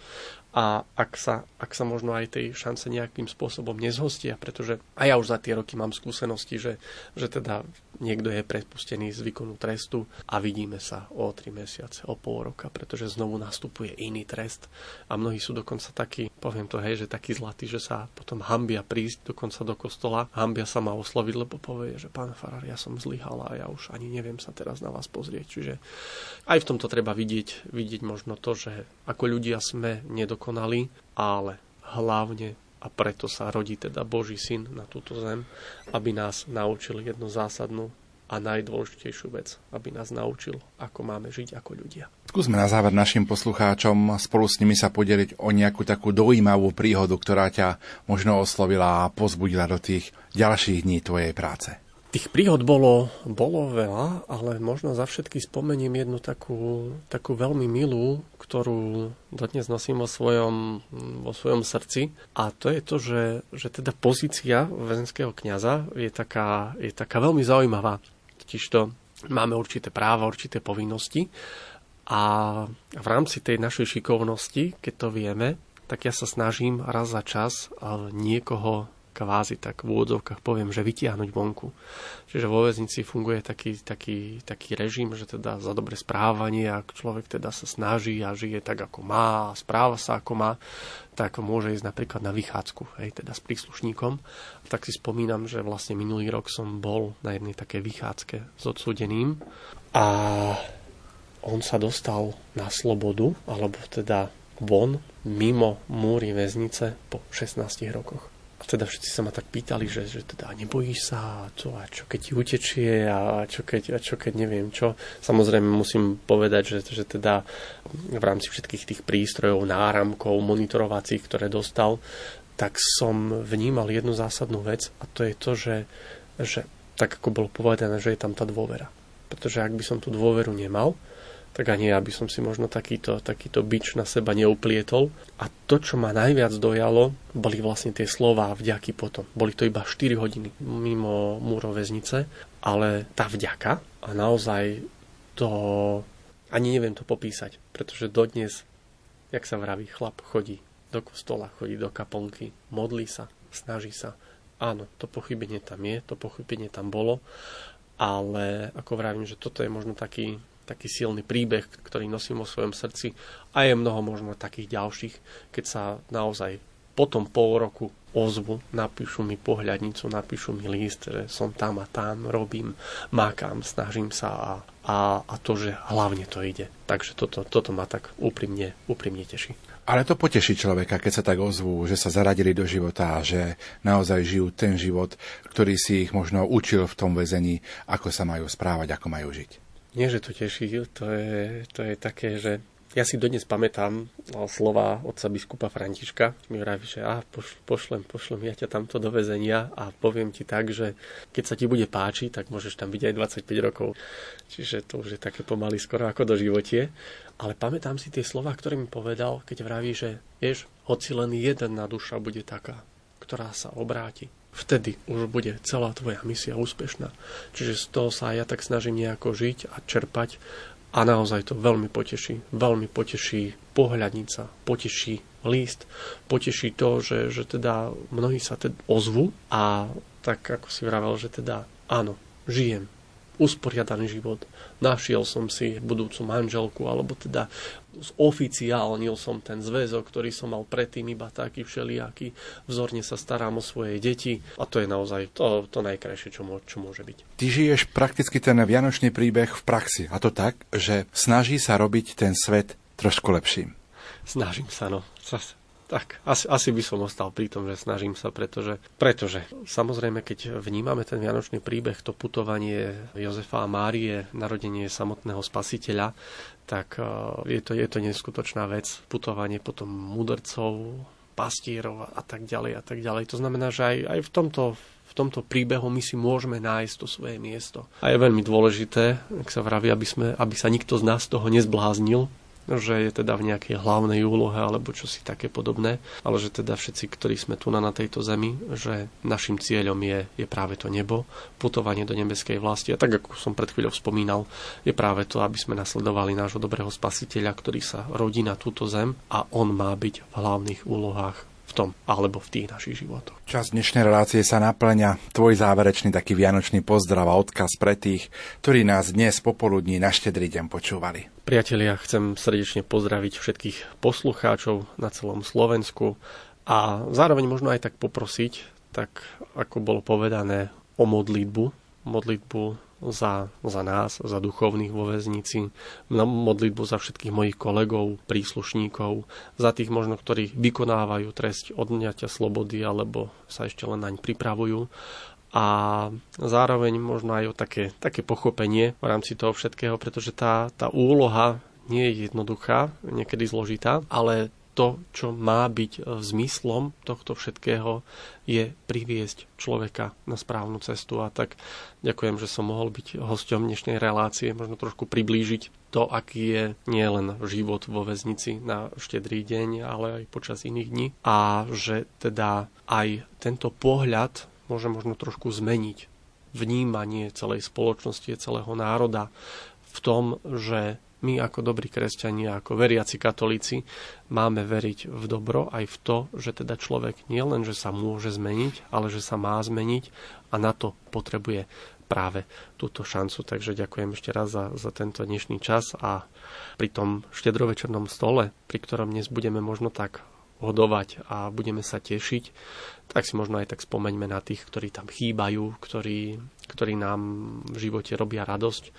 a ak sa, ak sa možno aj tej šance nejakým spôsobom nezhostia, pretože aj ja už za tie roky mám skúsenosti, že, že teda niekto je prepustený z výkonu trestu a vidíme sa o 3 mesiace, o pol roka, pretože znovu nastupuje iný trest a mnohí sú dokonca takí, poviem to hej, že takí zlatí, že sa potom hambia prísť dokonca do kostola, hambia sa ma osloviť, lebo povie, že pán Farar, ja som zlyhala a ja už ani neviem sa teraz na vás pozrieť. Čiže aj v tomto treba vidieť, vidieť možno to, že ako ľudia sme nedokonali dokonalý, ale hlavne a preto sa rodí teda Boží syn na túto zem, aby nás naučil jednu zásadnú a najdôležitejšiu vec, aby nás naučil, ako máme žiť ako ľudia. Skúsme na záver našim poslucháčom spolu s nimi sa podeliť o nejakú takú dojímavú príhodu, ktorá ťa možno oslovila a pozbudila do tých ďalších dní tvojej práce. Tých príhod bolo, bolo veľa, ale možno za všetky spomeniem jednu takú, takú veľmi milú, ktorú dodnes nosím vo svojom, vo svojom srdci. A to je to, že, že teda pozícia väzenského kniaza je taká, je taká veľmi zaujímavá. Totižto máme určité práva, určité povinnosti a v rámci tej našej šikovnosti, keď to vieme, tak ja sa snažím raz za čas niekoho kvázi tak v úvodzovkách poviem, že vytiahnuť vonku. Čiže vo väznici funguje taký, taký, taký režim, že teda za dobre správanie, ak človek teda sa snaží a žije tak, ako má, a správa sa, ako má, tak môže ísť napríklad na vychádzku, hej, teda s príslušníkom. Tak si spomínam, že vlastne minulý rok som bol na jednej takej vychádzke s odsúdeným a on sa dostal na slobodu, alebo teda von, mimo múry väznice po 16 rokoch. A teda všetci sa ma tak pýtali, že, že teda nebojíš sa a čo, a čo keď ti utečie a čo keď, a čo keď neviem čo. Samozrejme musím povedať, že, že teda v rámci všetkých tých prístrojov, náramkov, monitorovacích, ktoré dostal, tak som vnímal jednu zásadnú vec a to je to, že, že tak ako bolo povedané, že je tam tá dôvera. Pretože ak by som tú dôveru nemal, tak ani ja by som si možno takýto, takýto bič na seba neuplietol. A to, čo ma najviac dojalo, boli vlastne tie slova vďaky potom. Boli to iba 4 hodiny mimo múro väznice, ale tá vďaka a naozaj to... Ani neviem to popísať, pretože dodnes, jak sa vraví, chlap chodí do kostola, chodí do kaplnky, modlí sa, snaží sa. Áno, to pochybenie tam je, to pochybenie tam bolo, ale ako vravím, že toto je možno taký, taký silný príbeh, ktorý nosím vo svojom srdci a je mnoho možno takých ďalších, keď sa naozaj potom pol roku ozvu, napíšu mi pohľadnicu, napíšu mi list, že som tam a tam, robím, mákam, snažím sa a, a, a to, že hlavne to ide. Takže toto, toto ma tak úprimne, úprimne teší. Ale to poteší človeka, keď sa tak ozvú, že sa zaradili do života že naozaj žijú ten život, ktorý si ich možno učil v tom väzení, ako sa majú správať, ako majú žiť. Nie, že to teší, to je, to je také, že ja si dodnes pamätám no, slova otca biskupa Františka. Mi vraví, že ah, pošlem, pošlem ja ťa tamto do väzenia a poviem ti tak, že keď sa ti bude páčiť, tak môžeš tam byť aj 25 rokov. Čiže to už je také pomaly skoro ako do životie. Ale pamätám si tie slova, ktoré mi povedal, keď vraví, že vieš, hoci len jedna duša bude taká, ktorá sa obráti, vtedy už bude celá tvoja misia úspešná. Čiže z toho sa ja tak snažím nejako žiť a čerpať a naozaj to veľmi poteší. Veľmi poteší pohľadnica, poteší list, poteší to, že, že teda mnohí sa teda ozvu a tak ako si vravel, že teda áno, žijem usporiadaný život. Našiel som si budúcu manželku, alebo teda oficiálnil som ten zväzok, ktorý som mal predtým iba taký všelijaký. Vzorne sa starám o svoje deti a to je naozaj to, to najkrajšie, čo, môže, čo môže byť. Ty žiješ prakticky ten vianočný príbeh v praxi a to tak, že snaží sa robiť ten svet trošku lepším. Snažím sa, no. Tak, asi, asi by som ostal pri tom, že snažím sa, pretože, pretože samozrejme, keď vnímame ten vianočný príbeh, to putovanie Jozefa a Márie, narodenie samotného spasiteľa, tak eh, je to, je to neskutočná vec. Putovanie potom mudrcov, pastierov a tak ďalej a tak ďalej. To znamená, že aj, aj v tomto v tomto príbehu my si môžeme nájsť to svoje miesto. A je veľmi dôležité, ak sa vraví, aby, sme, aby sa nikto z nás toho nezbláznil, že je teda v nejakej hlavnej úlohe alebo čo si také podobné, ale že teda všetci, ktorí sme tu na, na tejto zemi, že našim cieľom je, je práve to nebo, putovanie do nebeskej vlasti. A tak, ako som pred chvíľou spomínal, je práve to, aby sme nasledovali nášho dobrého spasiteľa, ktorý sa rodí na túto zem a on má byť v hlavných úlohách v tom alebo v tých našich životoch. Čas dnešnej relácie sa naplňa. Tvoj záverečný taký vianočný pozdrav a odkaz pre tých, ktorí nás dnes popoludní na štedrý deň počúvali. Priatelia, chcem srdečne pozdraviť všetkých poslucháčov na celom Slovensku a zároveň možno aj tak poprosiť, tak ako bolo povedané, o modlitbu, modlitbu za, za nás, za duchovných vo väznici, na modlitbu za všetkých mojich kolegov, príslušníkov, za tých možno, ktorí vykonávajú trest odňatia slobody alebo sa ešte len naň pripravujú. A zároveň možno aj o také, také pochopenie v rámci toho všetkého, pretože tá, tá úloha nie je jednoduchá, niekedy zložitá, ale to, čo má byť e, zmyslom tohto všetkého, je priviesť človeka na správnu cestu. A tak ďakujem, že som mohol byť hosťom dnešnej relácie, možno trošku priblížiť to, aký je nielen život vo väznici na štedrý deň, ale aj počas iných dní. A že teda aj tento pohľad môže možno trošku zmeniť vnímanie celej spoločnosti, celého národa v tom, že my ako dobrí kresťania, ako veriaci katolíci máme veriť v dobro aj v to, že teda človek nie len, že sa môže zmeniť, ale že sa má zmeniť a na to potrebuje práve túto šancu. Takže ďakujem ešte raz za, za tento dnešný čas a pri tom štedrovečernom stole, pri ktorom dnes budeme možno tak hodovať a budeme sa tešiť, tak si možno aj tak spomeňme na tých, ktorí tam chýbajú, ktorí, ktorí nám v živote robia radosť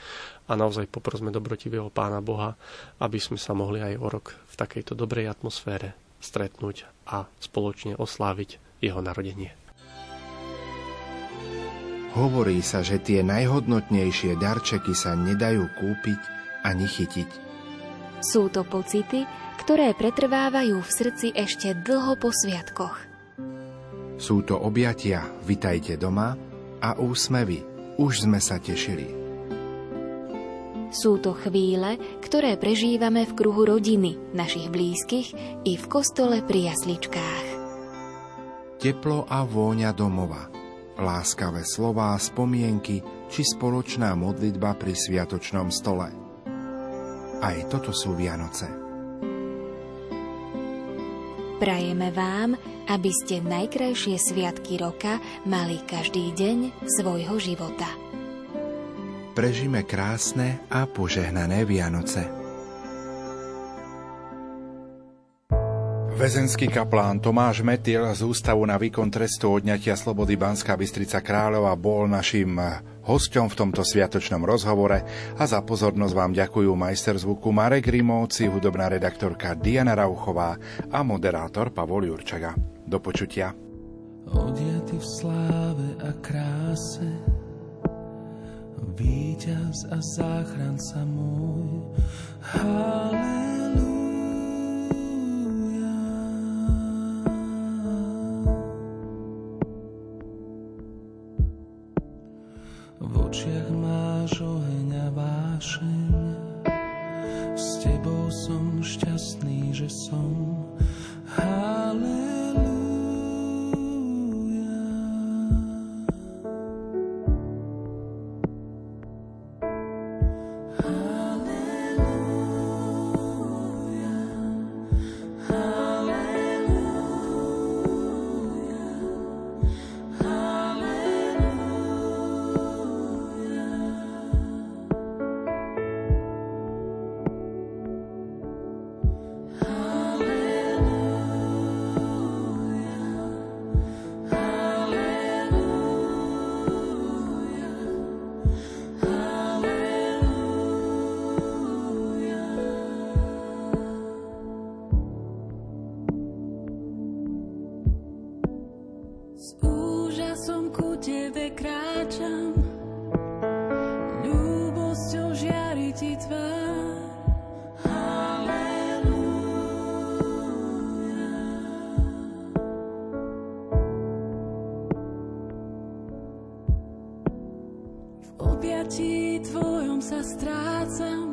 a naozaj poprosme dobrotivého Pána Boha, aby sme sa mohli aj o rok v takejto dobrej atmosfére stretnúť a spoločne osláviť jeho narodenie. Hovorí sa, že tie najhodnotnejšie darčeky sa nedajú kúpiť ani chytiť. Sú to pocity, ktoré pretrvávajú v srdci ešte dlho po sviatkoch. Sú to objatia, vitajte doma a úsmevy, už sme sa tešili. Sú to chvíle, ktoré prežívame v kruhu rodiny, našich blízkych i v kostole pri jasličkách. Teplo a vôňa domova, láskavé slová, spomienky či spoločná modlitba pri sviatočnom stole. Aj toto sú Vianoce. Prajeme vám, aby ste najkrajšie sviatky roka mali každý deň svojho života. Prežime krásne a požehnané Vianoce. Väzenský kaplán Tomáš Metil z Ústavu na výkon trestu odňatia slobody Banská Bystrica Kráľova bol našim hosťom v tomto sviatočnom rozhovore a za pozornosť vám ďakujú majster zvuku Marek Rimovci, hudobná redaktorka Diana Rauchová a moderátor Pavol Jurčaga. Do počutia. Odiaty v sláve a kráse Víťaz a záchranca môj Halleluja objatí tvojom sa strácam,